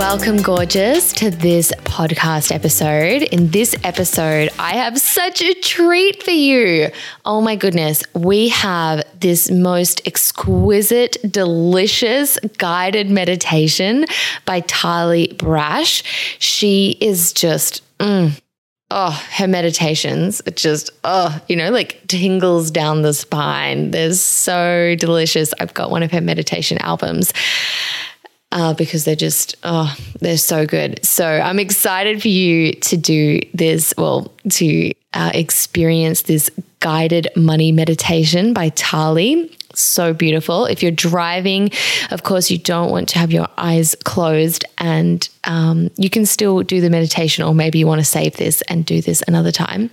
Welcome, gorgeous, to this podcast episode. In this episode, I have such a treat for you. Oh my goodness, we have this most exquisite, delicious guided meditation by Tali Brash. She is just, mm, oh, her meditations, it just, oh, you know, like tingles down the spine. They're so delicious. I've got one of her meditation albums uh, because they're just, oh, they're so good. So I'm excited for you to do this, well, to uh, experience this guided money meditation by Tali. So beautiful. If you're driving, of course, you don't want to have your eyes closed, and um, you can still do the meditation, or maybe you want to save this and do this another time.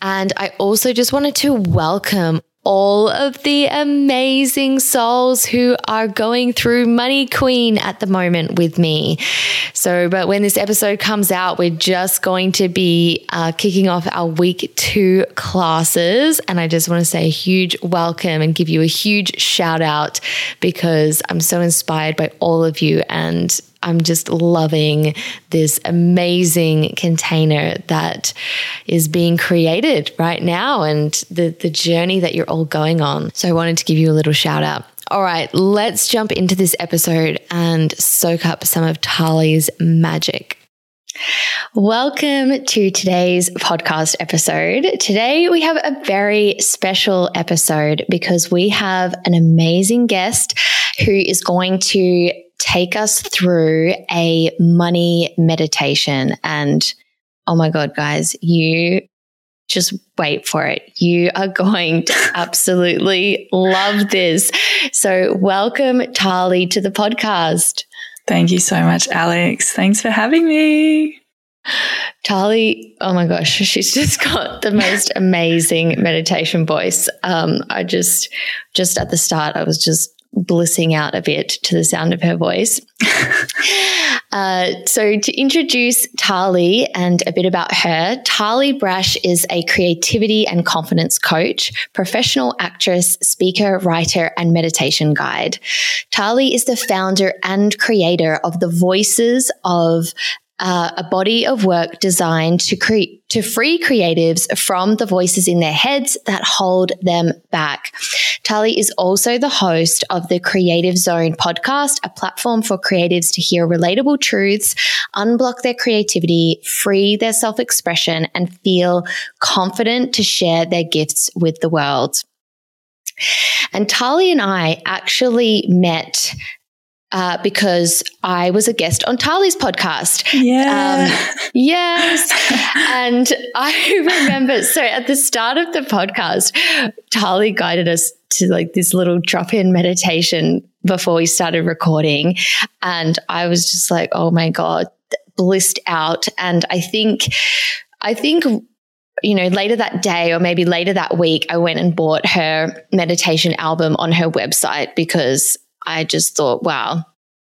And I also just wanted to welcome all of the amazing souls who are going through Money Queen at the moment with me. So, but when this episode comes out, we're just going to be uh, kicking off our week two classes. And I just want to say a huge welcome and give you a huge shout out because I'm so inspired by all of you and I'm just loving this amazing container that is being created right now and the, the journey that you're all going on. So I wanted to give you a little shout out. All right, let's jump into this episode and soak up some of Tali's magic. Welcome to today's podcast episode. Today we have a very special episode because we have an amazing guest who is going to take us through a money meditation. And oh my God, guys, you just wait for it. You are going to absolutely love this. So, welcome, Tali, to the podcast. Thank you so much, Alex. Thanks for having me. Tali, oh my gosh, she's just got the most amazing meditation voice. Um, I just, just at the start, I was just blissing out a bit to the sound of her voice. uh, so, to introduce Tali and a bit about her, Tali Brash is a creativity and confidence coach, professional actress, speaker, writer, and meditation guide. Tali is the founder and creator of the Voices of uh, a body of work designed to create to free creatives from the voices in their heads that hold them back. Tali is also the host of the Creative Zone podcast, a platform for creatives to hear relatable truths, unblock their creativity, free their self expression, and feel confident to share their gifts with the world. And Tali and I actually met uh, because I was a guest on Tali's podcast. Yeah. Um, yes. and I remember, so at the start of the podcast, Tali guided us to like this little drop in meditation before we started recording. And I was just like, oh my God, blissed out. And I think, I think you know, later that day or maybe later that week, I went and bought her meditation album on her website because I just thought, wow,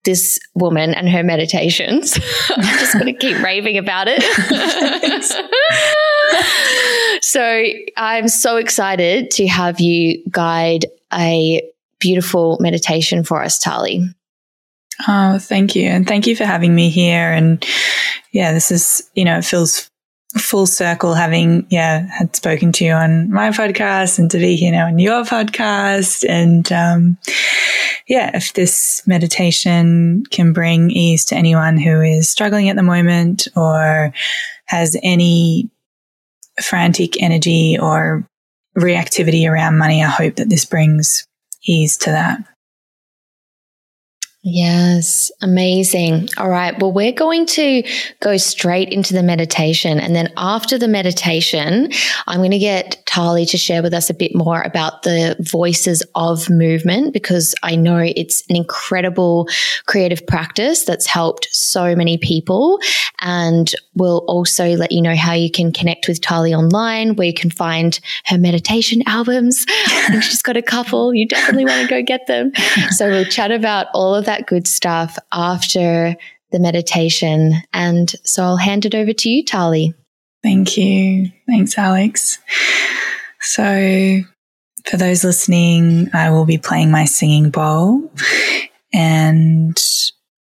this woman and her meditations. I'm just going to keep raving about it. so I'm so excited to have you guide a beautiful meditation for us, Tali. Oh, thank you. And thank you for having me here. And yeah, this is, you know, it feels full circle having, yeah, had spoken to you on my podcast and to be here now on your podcast. And, um, yeah, if this meditation can bring ease to anyone who is struggling at the moment or has any frantic energy or reactivity around money, I hope that this brings ease to that. Yes, amazing. All right. Well, we're going to go straight into the meditation. And then after the meditation, I'm going to get Tali to share with us a bit more about the voices of movement because I know it's an incredible creative practice that's helped so many people. And we'll also let you know how you can connect with Tali online, where you can find her meditation albums. I think she's got a couple. You definitely want to go get them. So we'll chat about all of that that good stuff after the meditation. And so I'll hand it over to you, Tali. Thank you. Thanks, Alex. So, for those listening, I will be playing my singing bowl. And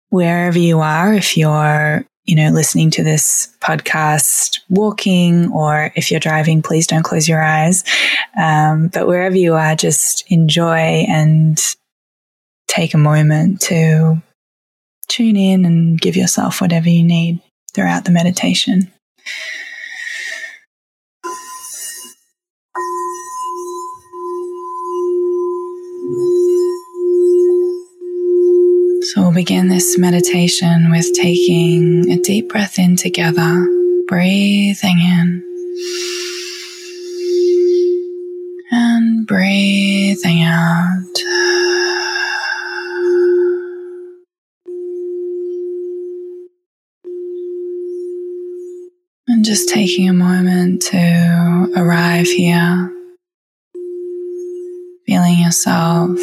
wherever you are, if you're you know, listening to this podcast, walking, or if you're driving, please don't close your eyes. Um, but wherever you are, just enjoy and take a moment to tune in and give yourself whatever you need throughout the meditation. So we'll begin this meditation with taking a deep breath in together, breathing in and breathing out. And just taking a moment to arrive here, feeling yourself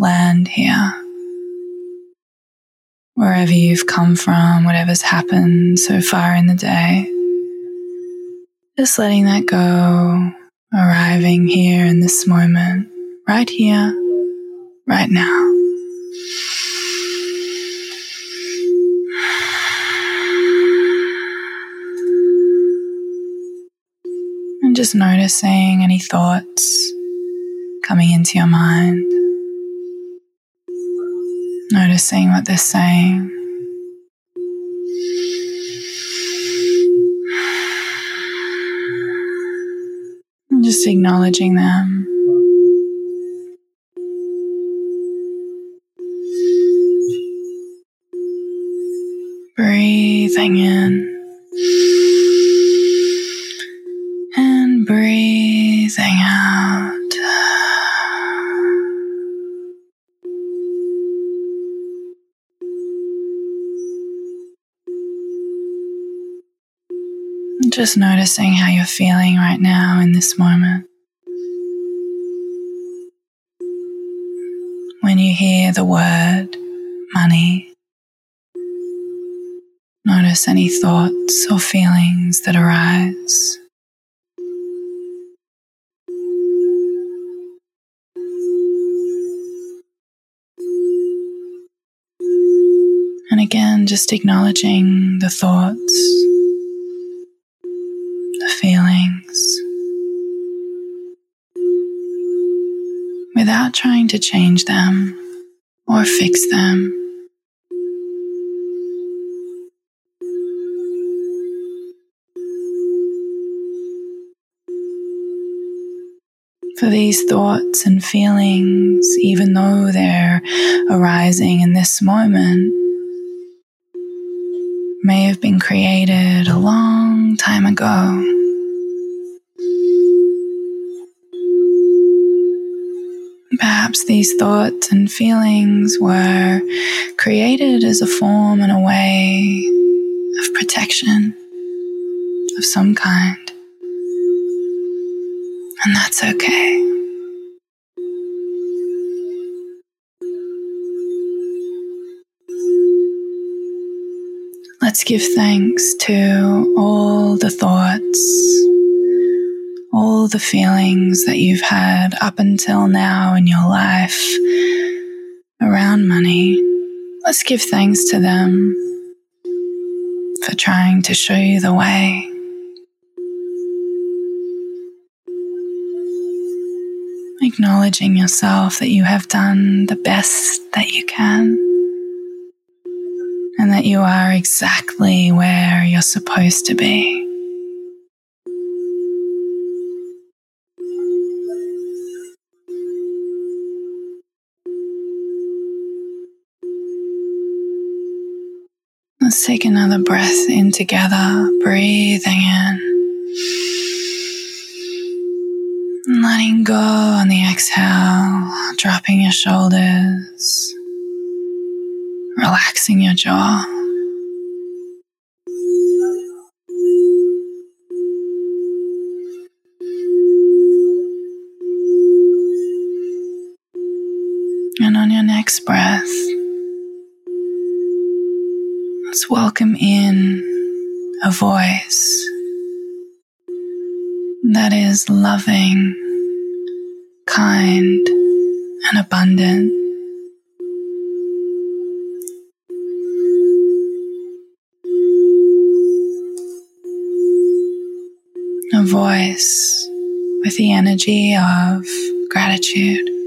land here. Wherever you've come from, whatever's happened so far in the day, just letting that go, arriving here in this moment, right here, right now. Just noticing any thoughts coming into your mind. Noticing what they're saying. And just acknowledging them. Breathing in. Just noticing how you're feeling right now in this moment. When you hear the word money, notice any thoughts or feelings that arise. And again, just acknowledging the thoughts, without trying to change them or fix them. For these thoughts and feelings, even though they're arising in this moment, may have been created a long time ago. Perhaps these thoughts and feelings were created as a form and a way of protection of some kind. And that's okay. Let's give thanks to all the thoughts, all the feelings that you've had up until now in your life around money. Let's give thanks to them for trying to show you the way. Acknowledging yourself that you have done the best that you can and that you are exactly where you're supposed to be. Let's take another breath in together, breathing in. Letting go on the exhale, dropping your shoulders, relaxing your jaw. And on your next breath, let's welcome in a voice that is loving, kind, and abundant. A voice with the energy of gratitude.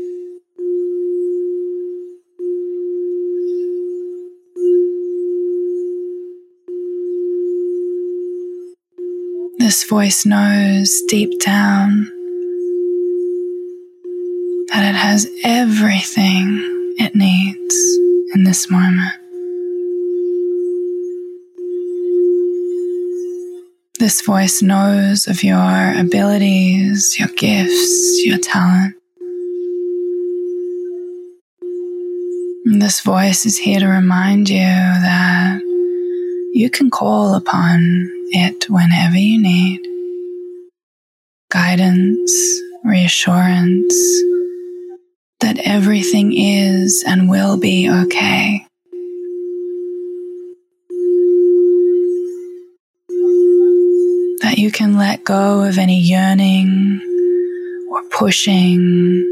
This voice knows deep down that it has everything it needs in this moment. This voice knows of your abilities, your gifts, your talent. This voice is here to remind you that you can call upon it whenever you need. Guidance, reassurance that everything is and will be okay. That you can let go of any yearning or pushing,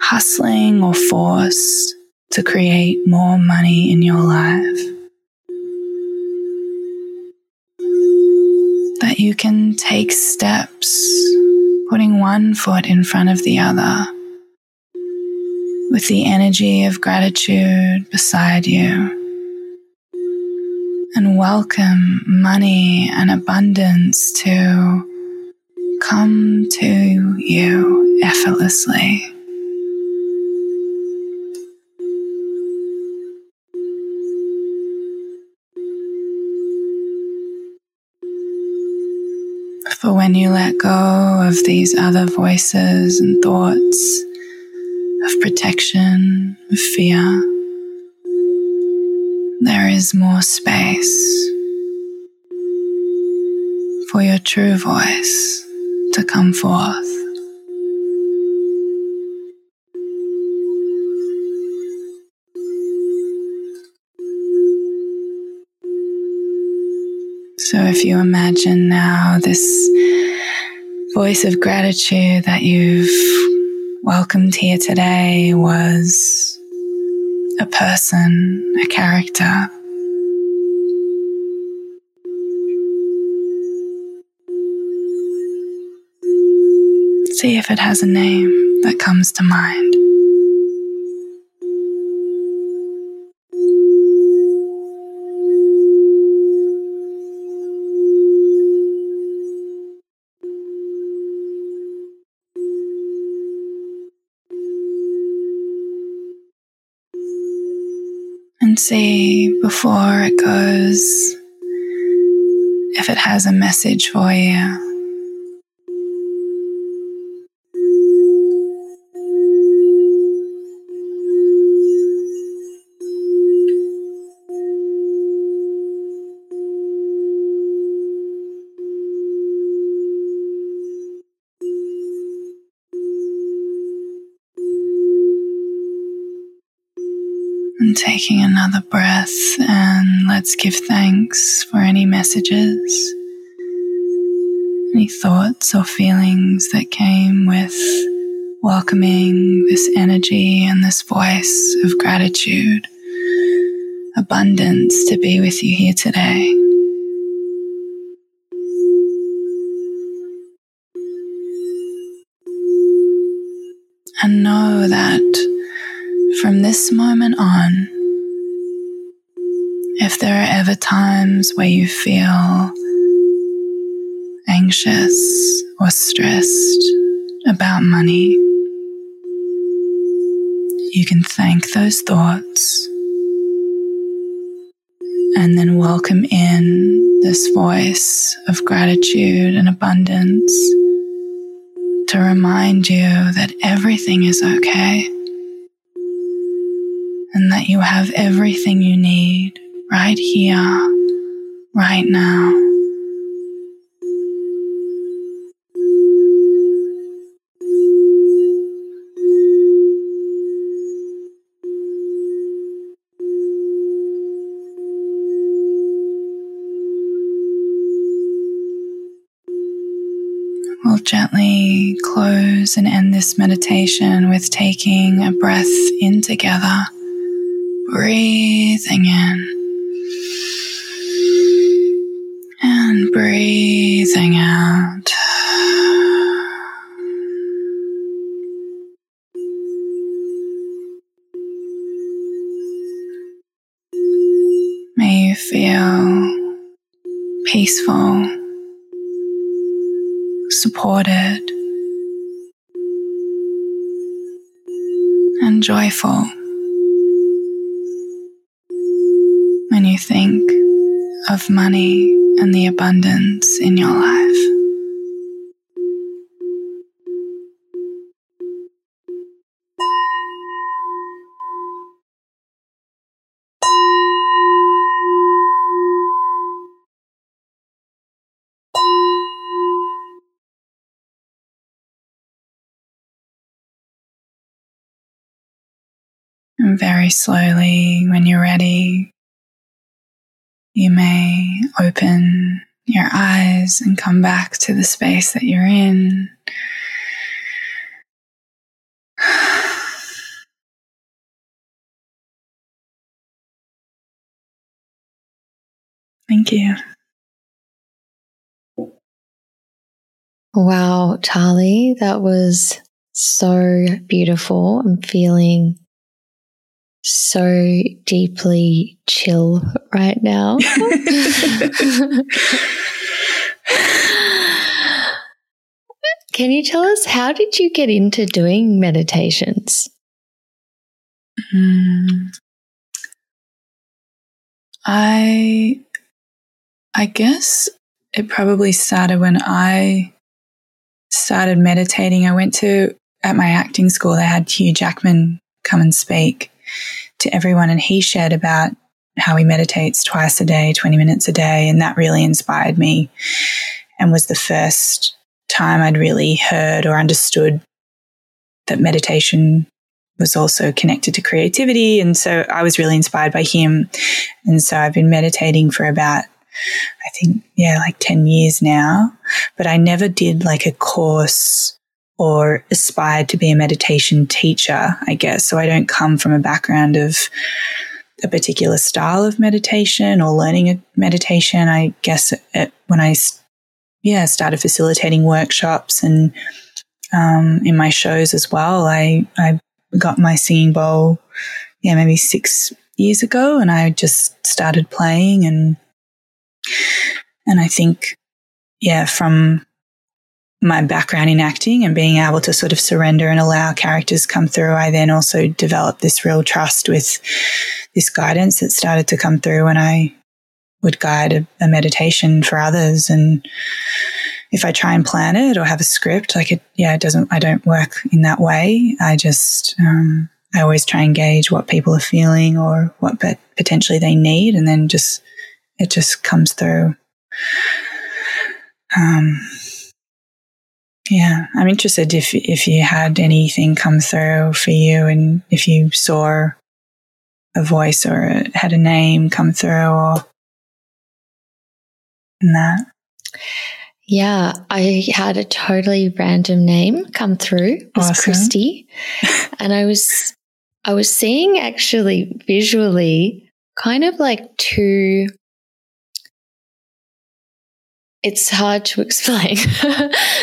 hustling or force to create more money in your life. You can take steps, putting one foot in front of the other, with the energy of gratitude beside you. And welcome money and abundance to come to you effortlessly. For when you let go of these other voices and thoughts of protection, of fear, there is more space for your true voice to come forth. So, if you imagine now this voice of gratitude that you've welcomed here today was a person, a character. See if it has a name that comes to mind. See before it goes if it has a message for you. Another breath, and let's give thanks for any messages, any thoughts or feelings that came with welcoming this energy and this voice of gratitude, abundance to be with you here today. And know that from this moment on, if there are ever times where you feel anxious or stressed about money, you can thank those thoughts And then welcome in this voice of gratitude and abundance to remind you that everything is okay and that you have everything you need right here, right now. We'll gently close and end this meditation with taking a breath in together, breathing in breathing out. May you feel peaceful supported and joyful money and the abundance in your life. And very slowly, when you're ready, you may open your eyes and come back to the space that you're in. Thank you. Wow, Charlie, that was so beautiful. I'm feeling so deeply chill right now. Can you tell us how did you get into doing meditations? Mm. I I guess it probably started when I started meditating. I went to at my acting school. They had Hugh Jackman come and speak, to everyone. And he shared about how he meditates twice a day, 20 minutes a day. And that really inspired me and was the first time I'd really heard or understood that meditation was also connected to creativity. And so I was really inspired by him. And so I've been meditating for about, I think, yeah, like 10 years now. But I never did like a course or aspired to be a meditation teacher, I guess. So I don't come from a background of a particular style of meditation or learning a meditation. I guess it, when I, yeah, started facilitating workshops and um, in my shows as well, I, I got my singing bowl, yeah, maybe six years ago, and I just started playing and and I think, yeah, from my background in acting and being able to sort of surrender and allow characters come through, I then also developed this real trust with this guidance that started to come through when I would guide a, a meditation for others. And if I try and plan it or have a script, like it, yeah, it doesn't, I don't work in that way. I just, um, I always try and gauge what people are feeling or what potentially they need. And then just, it just comes through. Um, yeah, I'm interested if if you had anything come through for you, and if you saw a voice or had a name come through, or that. Yeah, I had a totally random name come through. It was awesome. Christy, and I was I was seeing actually visually kind of like two it's hard to explain.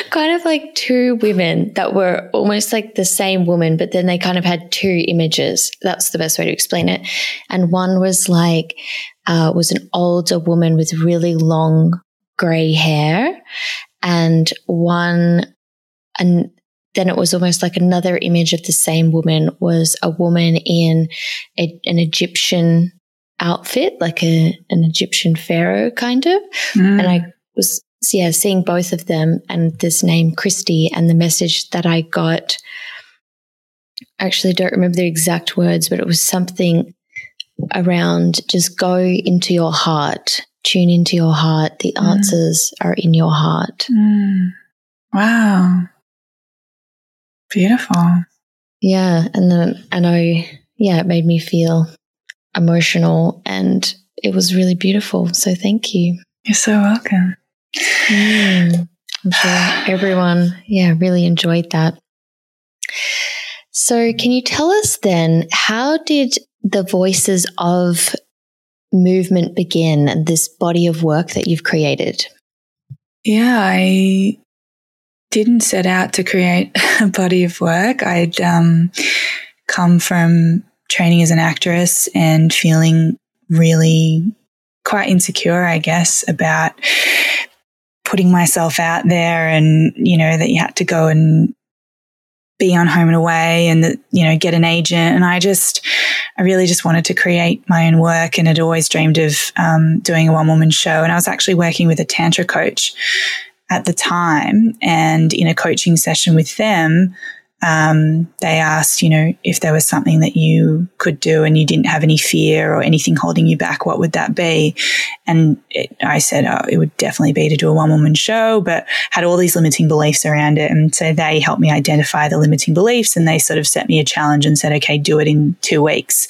kind of like two women that were almost like the same woman, but then they kind of had two images. That's the best way to explain it. And one was like, uh, was an older woman with really long gray hair and one, and then it was almost like another image of the same woman was a woman in a, an Egyptian outfit, like a, an Egyptian pharaoh kind of. Mm. And I was, yeah, seeing both of them and this name Christy and the message that I got. Actually, don't remember the exact words, but it was something around just go into your heart, tune into your heart. The mm. answers are in your heart. Mm. Wow. Beautiful. Yeah. And the, and I, yeah, it made me feel emotional and it was really beautiful. So thank you. You're so welcome. Mm, I'm sure everyone, yeah, really enjoyed that. So, can you tell us then, how did the voices of movement begin this body of work that you've created? Yeah, I didn't set out to create a body of work. I'd um, come from training as an actress and feeling really quite insecure, I guess, about putting myself out there and, you know, that you had to go and be on home and away and you know, get an agent. And I just, I really just wanted to create my own work and had always dreamed of um, doing a one woman show. And I was actually working with a Tantra coach at the time and in a coaching session with them, um, they asked, you know, if there was something that you could do and you didn't have any fear or anything holding you back, what would that be? And it, I said, oh, it would definitely be to do a one woman show, but had all these limiting beliefs around it. And so they helped me identify the limiting beliefs and they sort of set me a challenge and said, okay, do it in two weeks,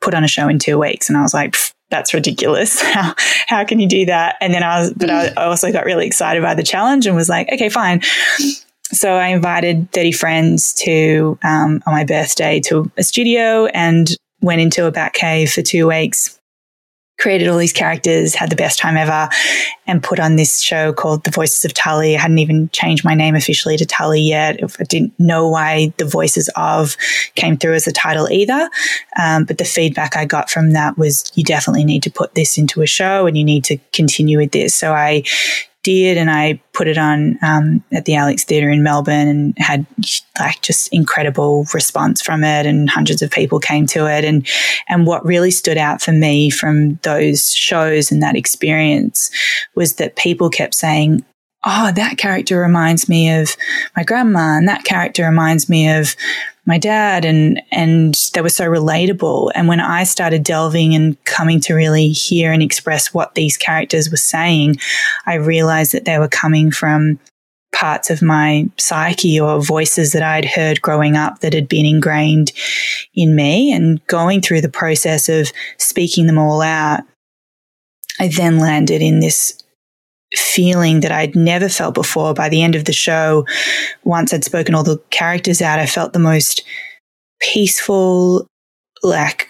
put on a show in two weeks. And I was like, that's ridiculous. How, how can you do that? And then I was, but I also got really excited by the challenge and was like, okay, fine so I invited 30 friends to, um, on my birthday to a studio and went into a bat cave for two weeks, created all these characters, had the best time ever and put on this show called The Voices of Tully. I hadn't even changed my name officially to Tully yet. I didn't know why The Voices of came through as a title either. Um, but the feedback I got from that was you definitely need to put this into a show and you need to continue with this. So I did, and I put it on um, at the Alex Theatre in Melbourne, and had like just incredible response from it, and hundreds of people came to it. And and what really stood out for me from those shows and that experience was that people kept saying, "Oh, that character reminds me of my grandma, and that character reminds me of." my dad and and they were so relatable and when i started delving and coming to really hear and express what these characters were saying i realized that they were coming from parts of my psyche or voices that I'd heard growing up that had been ingrained in me and going through the process of speaking them all out I then landed in this feeling that I'd never felt before. By the end of the show, once I'd spoken all the characters out, I felt the most peaceful, like,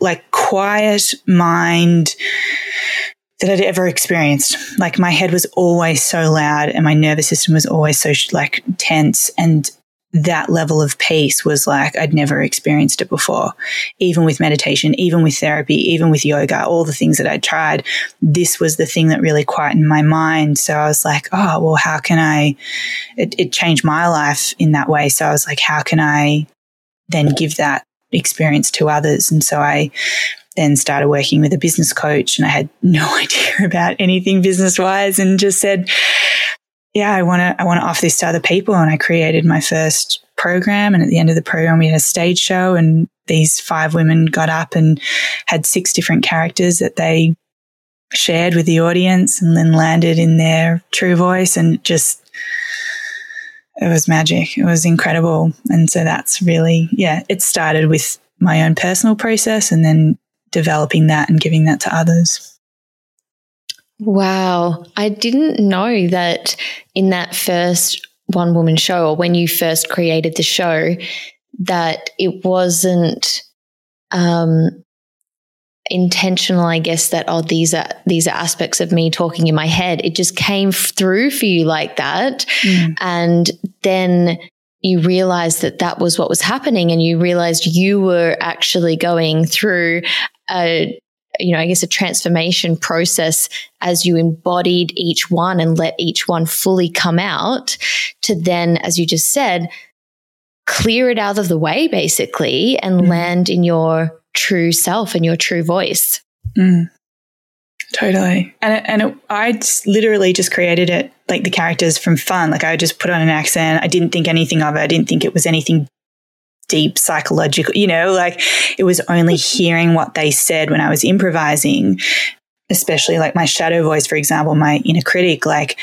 like quiet mind that I'd ever experienced. Like my head was always so loud and my nervous system was always so like tense and that level of peace was like I'd never experienced it before. Even with meditation, even with therapy, even with yoga, all the things that I'd tried, this was the thing that really quietened my mind. So I was like, oh, well, how can I? It, it changed my life in that way. So I was like, how can I then give that experience to others? And so I then started working with a business coach and I had no idea about anything business wise and just said, yeah, I want to, I want to offer this to other people. And I created my first program. And at the end of the program, we had a stage show and these five women got up and had six different characters that they shared with the audience and then landed in their true voice and just, it was magic. It was incredible. And so that's really, yeah, it started with my own personal process and then developing that and giving that to others. Wow. I didn't know that in that first one woman show or when you first created the show that it wasn't um, intentional i guess that oh these are these are aspects of me talking in my head it just came through for you like that mm. and then you realized that that was what was happening and you realized you were actually going through a you know, I guess a transformation process as you embodied each one and let each one fully come out to then, as you just said, clear it out of the way basically and mm. land in your true self and your true voice. Mm. Totally. And, it, and it, I just literally just created it like the characters from fun. Like I just put on an accent. I didn't think anything of it. I didn't think it was anything deep psychological, you know, like it was only hearing what they said when I was improvising, especially like my shadow voice, for example, my inner critic, like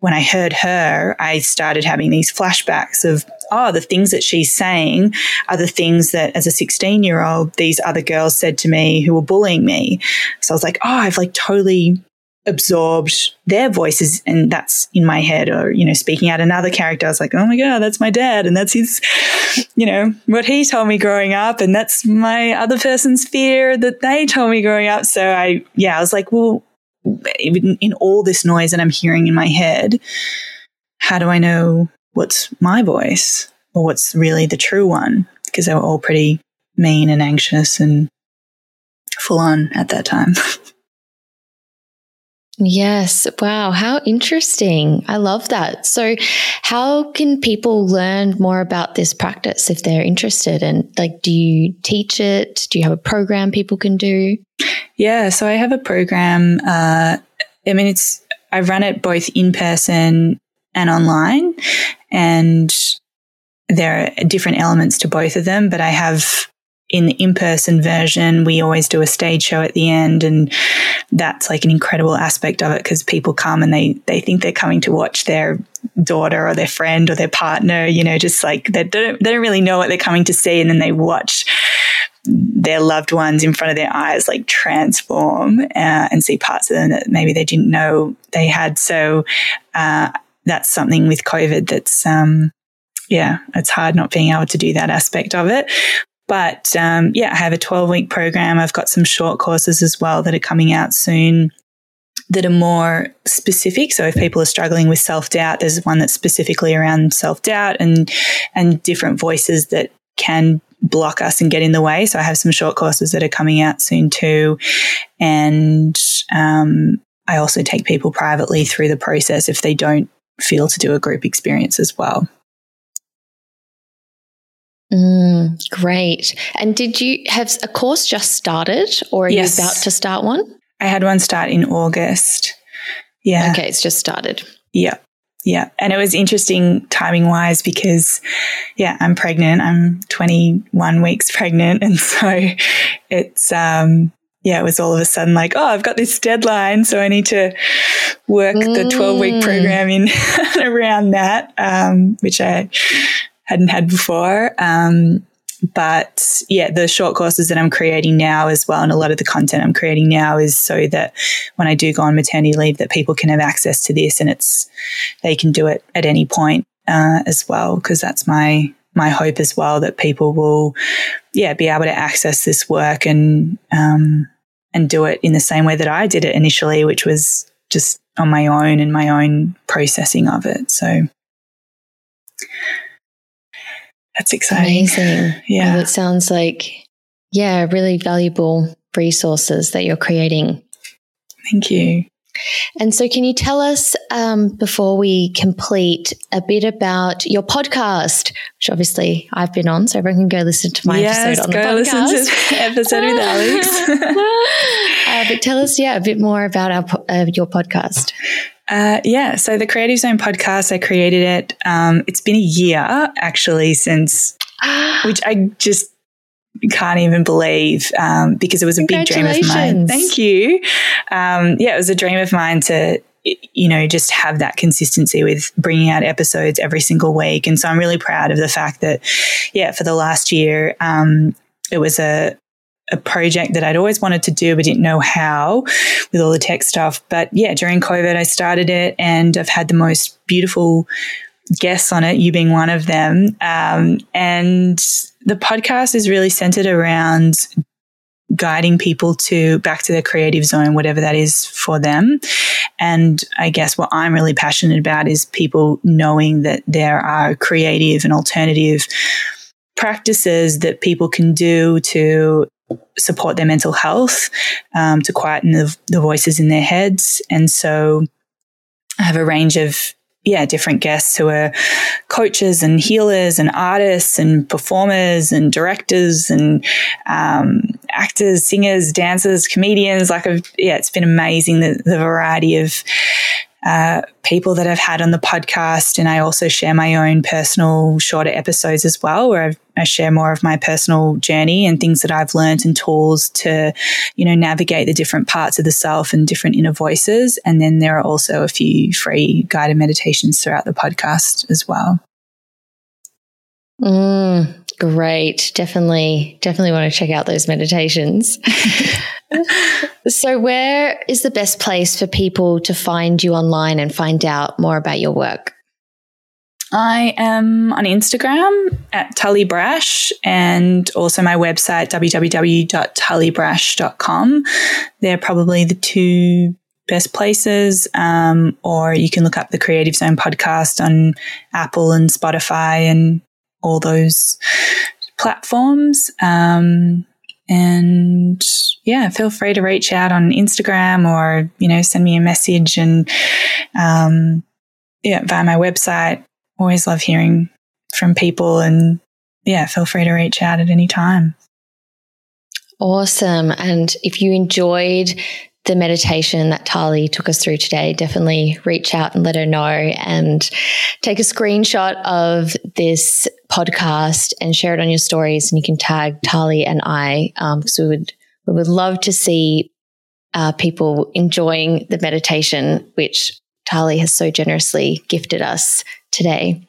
when I heard her, I started having these flashbacks of, oh, the things that she's saying are the things that as a 16 year old, these other girls said to me who were bullying me. So I was like, oh, I've like totally absorbed their voices and that's in my head or you know speaking out. Another character i was like oh my god that's my dad and that's his you know what he told me growing up and that's my other person's fear that they told me growing up. So i yeah i was like well in, in all this noise that i'm hearing in my head how do i know what's my voice or what's really the true one? Because they were all pretty mean and anxious and full on at that time Yes. Wow. How interesting. I love that. So, how can people learn more about this practice if they're interested? And like, do you teach it? Do you have a program people can do? Yeah. So, I have a program. Uh, I mean, it's, I run it both in person and online. And there are different elements to both of them, but I have in the in-person version, we always do a stage show at the end. And that's like an incredible aspect of it because people come and they, they think they're coming to watch their daughter or their friend or their partner, you know, just like they don't, they don't really know what they're coming to see. And then they watch their loved ones in front of their eyes like transform uh, and see parts of them that maybe they didn't know they had. So, uh, that's something with COVID that's, um, yeah, it's hard not being able to do that aspect of it. But um, yeah, I have a 12 week program. I've got some short courses as well that are coming out soon that are more specific. So if people are struggling with self doubt, there's one that's specifically around self doubt and and different voices that can block us and get in the way. So I have some short courses that are coming out soon too, and um, I also take people privately through the process if they don't feel to do a group experience as well. Mm, great. And did you have a course just started or are yes. you about to start one? I had one start in August. Yeah. Okay, it's just started. Yeah. Yeah. And it was interesting timing wise because, yeah, I'm pregnant. I'm 21 weeks pregnant. And so it's, um, yeah, it was all of a sudden like, oh, I've got this deadline. So I need to work mm. the 12 week program in around that, um, which I hadn't had before. Um, but yeah, the short courses that I'm creating now as well, and a lot of the content I'm creating now is so that when I do go on maternity leave, that people can have access to this, and it's they can do it at any point uh, as well, because that's my my hope as well that people will, yeah, be able to access this work and um, and do it in the same way that I did it initially, which was just on my own and my own processing of it. So that's exciting. Amazing. Yeah. Well, it sounds like, yeah, really valuable resources that you're creating. Thank you. And so, can you tell us um, before we complete a bit about your podcast, which obviously I've been on, so everyone can go listen to my yes, episode on the podcast. Episode with Alex. uh, but tell us, yeah, a bit more about our uh, your podcast. Uh, yeah, so the Creative Zone podcast, I created it. Um, it's been a year actually since, which I just can't even believe um, because it was a big dream of mine. Thank you. Um, yeah, it was a dream of mine to you know just have that consistency with bringing out episodes every single week and so i'm really proud of the fact that yeah for the last year um, it was a a project that I'd always wanted to do, but didn't know how with all the tech stuff. But yeah, during COVID, I started it and I've had the most beautiful guests on it, you being one of them. Um, and the podcast is really centered around guiding people to back to their creative zone, whatever that is for them. And I guess what I'm really passionate about is people knowing that there are creative and alternative practices that people can do to support their mental health, um, to quieten the, the voices in their heads. And so I have a range of yeah, different guests who are coaches and healers and artists and performers and directors and um, actors, singers, dancers, comedians. Like, I've, yeah, it's been amazing the, the variety of uh, people that I've had on the podcast. And I also share my own personal shorter episodes as well, where I've, i share more of my personal journey and things that I've learned and tools to, you know, navigate the different parts of the self and different inner voices. And then there are also a few free guided meditations throughout the podcast as well. Mm, great. Definitely, definitely want to check out those meditations. so, where is the best place for people to find you online and find out more about your work? I am on Instagram at Tully Brash and also my website, www.tullybrash.com. They're probably the two best places. Um, or you can look up the Creative Zone podcast on Apple and Spotify and all those platforms. Um, and yeah, feel free to reach out on Instagram or, you know, send me a message and, um, yeah, via my website. Always love hearing from people and yeah, feel free to reach out at any time. Awesome. And if you enjoyed the meditation that Tali took us through today, definitely reach out and let her know and take a screenshot of this podcast and share it on your stories. And you can tag Tali and I because um, we would we would love to see uh, people enjoying the meditation, which Tali has so generously gifted us today.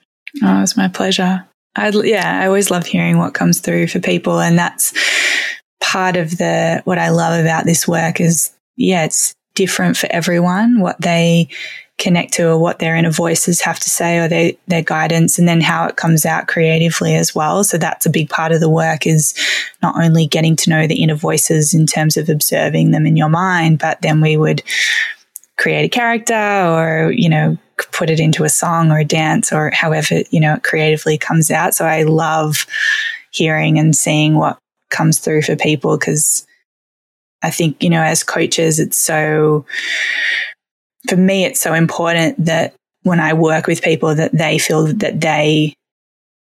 Oh, it's my pleasure. I yeah, I always love hearing what comes through for people, and that's part of the what I love about this work is yeah, it's different for everyone what they connect to or what their inner voices have to say or their, their guidance and then how it comes out creatively as well. So that's a big part of the work is not only getting to know the inner voices in terms of observing them in your mind, but then we would create a character or, you know, put it into a song or a dance or however, you know, it creatively comes out. So I love hearing and seeing what comes through for people because I think, you know, as coaches, it's so, for me, it's so important that when I work with people that they feel that they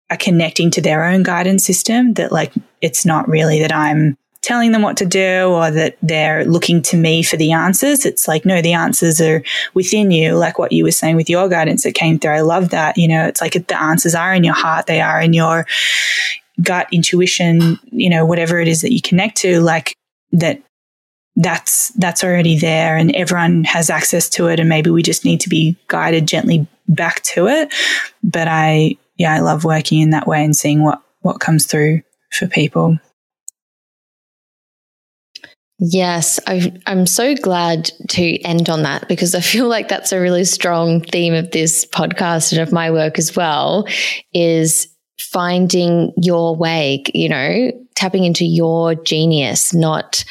are connecting to their own guidance system, that like it's not really that I'm telling them what to do or that they're looking to me for the answers. It's like, no, the answers are within you, like what you were saying with your guidance that came through. I love that. You know, it's like the answers are in your heart, they are in your gut intuition, you know, whatever it is that you connect to, like that that's that's already there and everyone has access to it and maybe we just need to be guided gently back to it. But i yeah i love working in that way and seeing what what comes through for people. Yes, i am so glad to end on that because I feel like that's a really strong theme of this podcast and of my work as well is finding your way, you know, tapping into your genius, not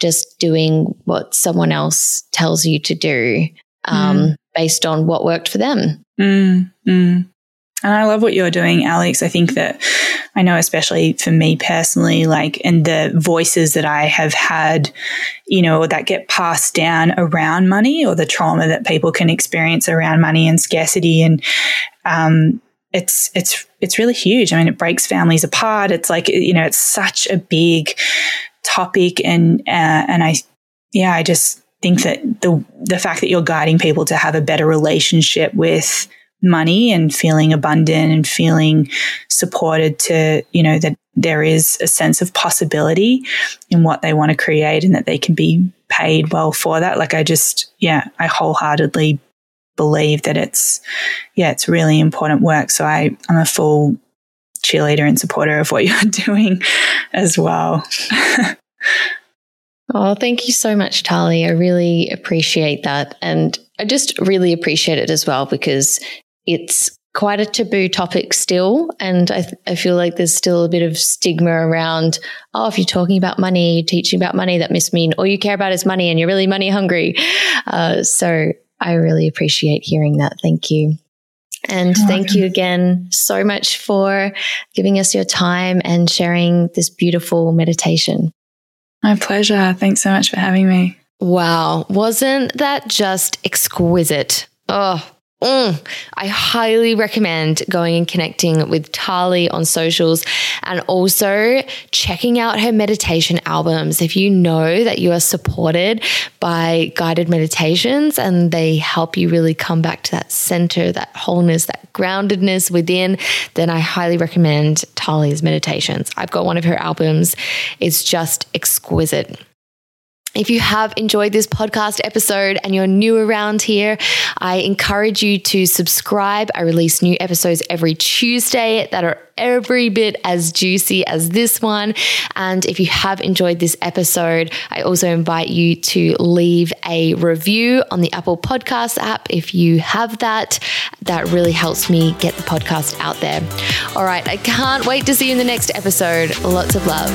just doing what someone else tells you to do um, mm. based on what worked for them. Mm, mm. And I love what you're doing, Alex. I think that I know, especially for me personally, like, and the voices that I have had, you know, that get passed down around money or the trauma that people can experience around money and scarcity. And, um, it's, it's, it's really huge. I mean, it breaks families apart. It's like, you know, it's such a big topic and uh, and I yeah I just think that the the fact that you're guiding people to have a better relationship with money and feeling abundant and feeling supported to you know that there is a sense of possibility in what they want to create and that they can be paid well for that like I just yeah I wholeheartedly believe that it's yeah it's really important work. So I I'm a full cheerleader and supporter of what you're doing as well. oh, thank you so much, Tali. I really appreciate that. And I just really appreciate it as well because it's quite a taboo topic still. And I, th- I feel like there's still a bit of stigma around, oh, if you're talking about money, teaching about money, that must mean all you care about is money and you're really money hungry. Uh, so I really appreciate hearing that. Thank you. And thank you again so much for giving us your time and sharing this beautiful meditation. My pleasure. Thanks so much for having me. Wow. Wasn't that just exquisite? Oh, Mm, I highly recommend going and connecting with Tali on socials and also checking out her meditation albums. If you know that you are supported by guided meditations and they help you really come back to that center, that wholeness, that groundedness within, then I highly recommend Tali's meditations. I've got one of her albums, it's just exquisite. If you have enjoyed this podcast episode and you're new around here, I encourage you to subscribe. I release new episodes every Tuesday that are every bit as juicy as this one. And if you have enjoyed this episode, I also invite you to leave a review on the Apple Podcast app if you have that. That really helps me get the podcast out there. All right, I can't wait to see you in the next episode. Lots of love.